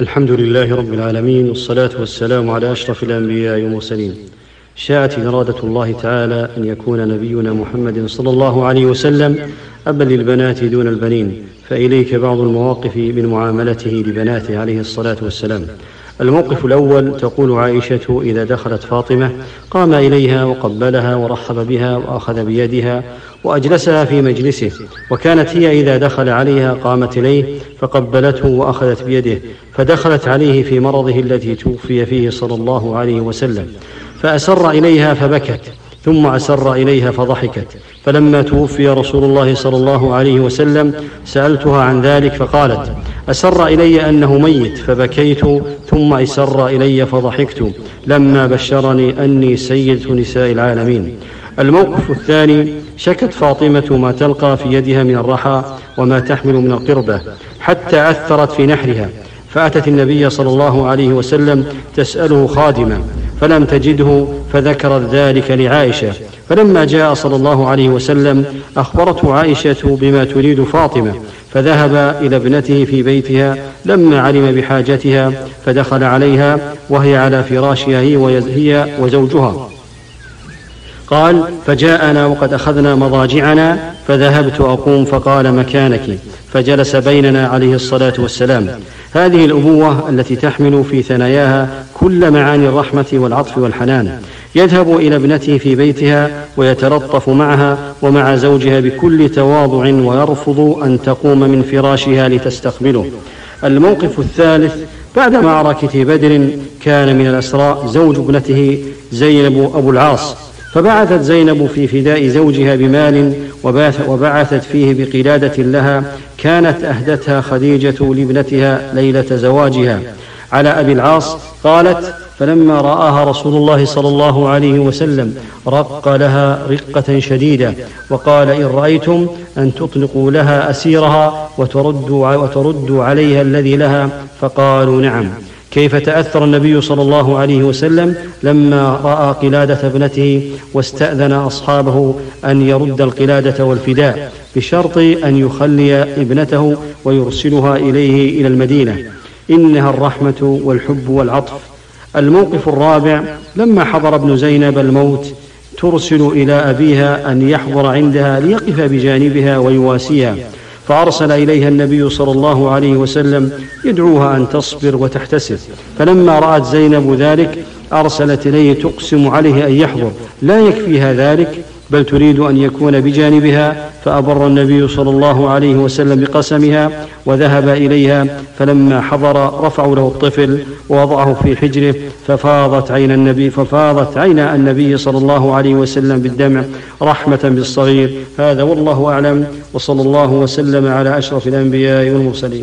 الحمد لله رب العالمين والصلاة والسلام على أشرف الأنبياء والمرسلين. شاءت إرادة الله تعالى أن يكون نبينا محمد صلى الله عليه وسلم أبا للبنات دون البنين فإليك بعض المواقف من معاملته لبناته عليه الصلاة والسلام. الموقف الأول تقول عائشة إذا دخلت فاطمة قام إليها وقبلها ورحب بها وأخذ بيدها وأجلسها في مجلسه وكانت هي إذا دخل عليها قامت إليه فقبلته وأخذت بيده فدخلت عليه في مرضه الذي توفي فيه صلى الله عليه وسلم فأسر إليها فبكت ثم أسر إليها فضحكت. فلما توفي رسول الله صلى الله عليه وسلم سألتها عن ذلك فقالت أسر إلي أنه ميت فبكيت ثم أسر إلي فضحكت. لما بشرني أني سيدة نساء العالمين. الموقف الثاني شكت فاطمة ما تلقى في يدها من الرحى وما تحمل من القربة حتى أثرت في نحرها. فأتت النبي صلى الله عليه وسلم تسأله خادما فلم تجده فذكرت ذلك لعائشة. فلما جاء صلى الله عليه وسلم أخبرته عائشة بما تريد فاطمة فذهب إلى ابنته في بيتها لما علم بحاجتها فدخل عليها وهي على فراشها هي وزوجها. قال فجاءنا وقد أخذنا مضاجعنا فذهبت أقوم فقال مكانك؟ فجلس بيننا عليه الصلاة والسلام. هذه الأبوة التي تحمل في ثناياها كل معاني الرحمة والعطف والحنان. يذهب إلى ابنته في بيتها ويتلطف معها ومع زوجها بكل تواضع ويرفض أن تقوم من فراشها لتستقبله. الموقف الثالث بعد معركة بدر كان من الأسراء زوج ابنته زينب أبو العاص. فبعثت زينب في فداء زوجها بمال وبعثت فيه بقلادة لها كانت أهدتها خديجة لابنتها ليلة زواجها. على أبي العاص قالت فلما رآها رسول الله صلى الله عليه وسلم رق لها رقة شديدة وقال إن رأيتم أن تطلقوا لها أسيرها وتردوا, وتردوا عليها الذي لها؟ فقالوا نعم. كيف تأثر النبي صلى الله عليه وسلم لما رأى قلادة ابنته واستأذن أصحابه أن يرد القلادة والفداء بشرط أن يخلي ابنته ويرسلها إليه إلى المدينة. إنها الرحمة والحب والعطف. الموقف الرابع لما حضر ابن زينب الموت ترسل إلى أبيها أن يحضر عندها ليقف بجانبها ويواسيها. فأرسل إليها النبي صلى الله عليه وسلم يدعوها أن تصبر وتحتسب. فلما رأت زينب ذلك أرسلت إليه تقسم عليه أن يحضر. لا يكفيها ذلك بل تريد أن يكون بجانبها فأبر النبي صلى الله عليه وسلم بقسمها وذهب إليها فلما حضر رفعوا له الطفل ووضعه في حجره ففاضت عين النبي ففاضت عين النبي صلى الله عليه وسلم بالدمع رحمة بالصغير. هذا والله أعلم وصلى الله وسلم على أشرف الأنبياء والمرسلين.